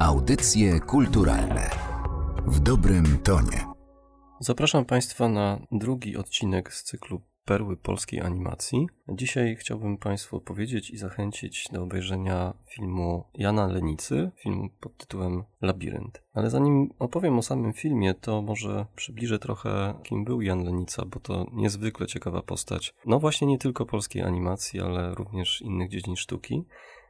Audycje kulturalne w dobrym tonie. Zapraszam Państwa na drugi odcinek z cyklu Perły polskiej animacji. Dzisiaj chciałbym Państwu powiedzieć i zachęcić do obejrzenia filmu Jana Lenicy, filmu pod tytułem Labirynt. Ale zanim opowiem o samym filmie, to może przybliżę trochę, kim był Jan Lenica, bo to niezwykle ciekawa postać. No właśnie nie tylko polskiej animacji, ale również innych dziedzin sztuki.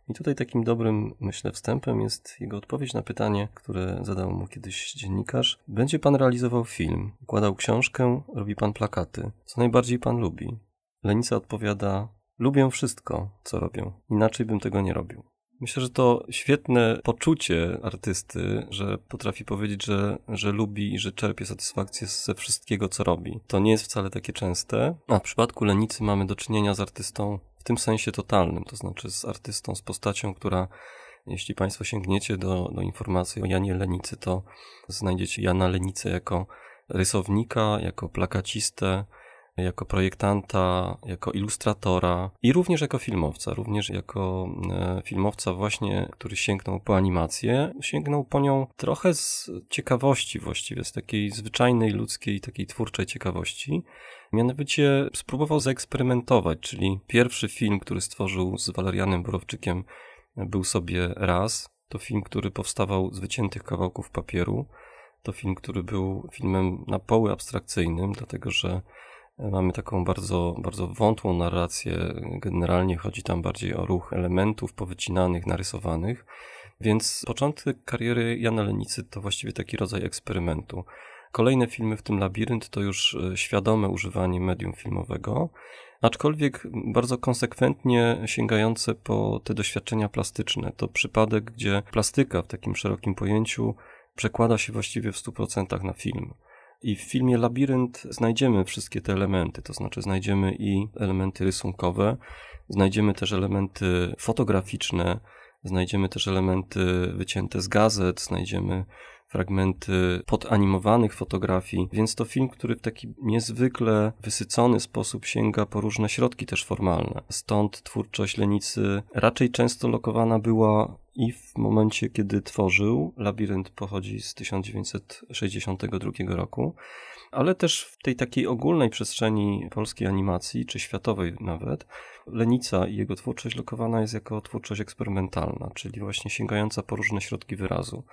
I tutaj takim dobrym, myślę, wstępem jest jego odpowiedź na pytanie, które zadał mu kiedyś dziennikarz. Będzie pan realizował film, układał książkę, robi pan plakaty. Co najbardziej pan lubi? Lenica odpowiada: Lubię wszystko, co robię. Inaczej bym tego nie robił. Myślę, że to świetne poczucie artysty, że potrafi powiedzieć, że, że lubi i że czerpie satysfakcję ze wszystkiego, co robi. To nie jest wcale takie częste, a w przypadku Lenicy mamy do czynienia z artystą tym sensie totalnym, to znaczy z artystą, z postacią, która jeśli Państwo sięgniecie do, do informacji o Janie Lenicy, to znajdziecie Jana Lenicę jako rysownika, jako plakacistę, jako projektanta, jako ilustratora i również jako filmowca, również jako e, filmowca właśnie, który sięgnął po animację, sięgnął po nią trochę z ciekawości właściwie, z takiej zwyczajnej ludzkiej, takiej twórczej ciekawości. Mianowicie spróbował zaeksperymentować, czyli pierwszy film, który stworzył z Walerianem Borowczykiem był sobie raz. To film, który powstawał z wyciętych kawałków papieru. To film, który był filmem na poły abstrakcyjnym, dlatego że Mamy taką bardzo, bardzo wątłą narrację. Generalnie chodzi tam bardziej o ruch elementów powycinanych, narysowanych. Więc początek kariery Jana Lenicy to właściwie taki rodzaj eksperymentu. Kolejne filmy, w tym Labirynt, to już e, świadome używanie medium filmowego, aczkolwiek bardzo konsekwentnie sięgające po te doświadczenia plastyczne. To przypadek, gdzie plastyka w takim szerokim pojęciu przekłada się właściwie w 100% na film. I w filmie Labirynt znajdziemy wszystkie te elementy, to znaczy znajdziemy i elementy rysunkowe, znajdziemy też elementy fotograficzne, znajdziemy też elementy wycięte z gazet, znajdziemy fragmenty podanimowanych fotografii, więc to film, który w taki niezwykle wysycony sposób sięga po różne środki też formalne. Stąd twórczość Lenicy raczej często lokowana była i w momencie, kiedy tworzył, Labirynt pochodzi z 1962 roku, ale też w tej takiej ogólnej przestrzeni polskiej animacji, czy światowej nawet, Lenica i jego twórczość lokowana jest jako twórczość eksperymentalna, czyli właśnie sięgająca po różne środki wyrazu.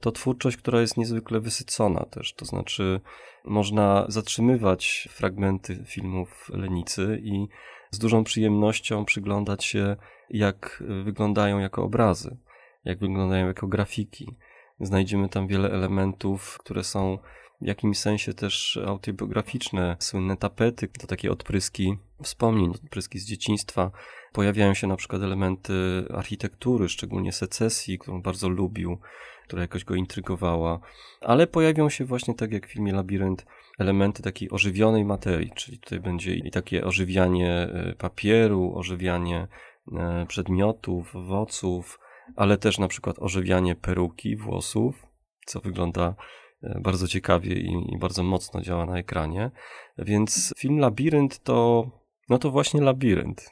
To twórczość, która jest niezwykle wysycona też, to znaczy można zatrzymywać fragmenty filmów Lenicy i z dużą przyjemnością przyglądać się, jak wyglądają jako obrazy, jak wyglądają jako grafiki. Znajdziemy tam wiele elementów, które są jakimś sensie też autobiograficzne, słynne tapety, to takie odpryski wspomnień, odpryski z dzieciństwa. Pojawiają się na przykład elementy architektury, szczególnie secesji, którą bardzo lubił, która jakoś go intrygowała, ale pojawią się właśnie tak jak w filmie Labirynt elementy takiej ożywionej materii, czyli tutaj będzie i takie ożywianie e, papieru, ożywianie e, przedmiotów, owoców, ale też na przykład ożywianie peruki, włosów, co wygląda bardzo ciekawie i, i, bardzo mocno działa na ekranie. Więc film Labirynt to, no to właśnie labirynt.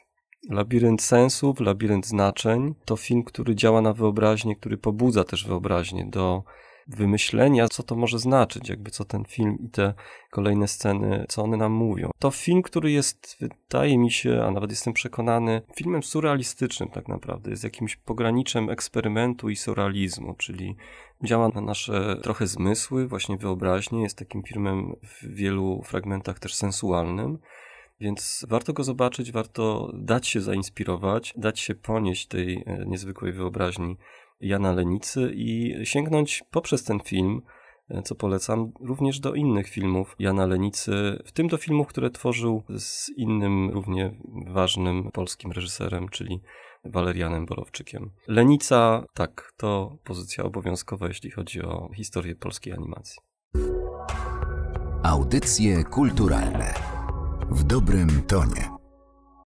Labirynt sensów, labirynt znaczeń. To film, który działa na wyobraźnię, który pobudza też wyobraźnię do wymyślenia, co to może znaczyć, jakby co ten film i te kolejne sceny, co one nam mówią. To film, który jest, wydaje mi się, a nawet jestem przekonany, filmem surrealistycznym tak naprawdę. Jest jakimś pograniczem eksperymentu i surrealizmu, czyli działa na nasze trochę zmysły, właśnie wyobraźnię. Jest takim filmem w wielu fragmentach też sensualnym. Więc warto go zobaczyć, warto dać się zainspirować, dać się ponieść tej e, niezwykłej wyobraźni Jana Lenicy i sięgnąć poprzez ten film, e, co polecam, również do innych filmów Jana Lenicy, w tym do filmów, które tworzył z innym równie ważnym polskim reżyserem, czyli Walerianem Borowczykiem. Lenica, tak, to pozycja obowiązkowa, jeśli chodzi o historię polskiej animacji. Audycje kulturalne w dobrym tonie.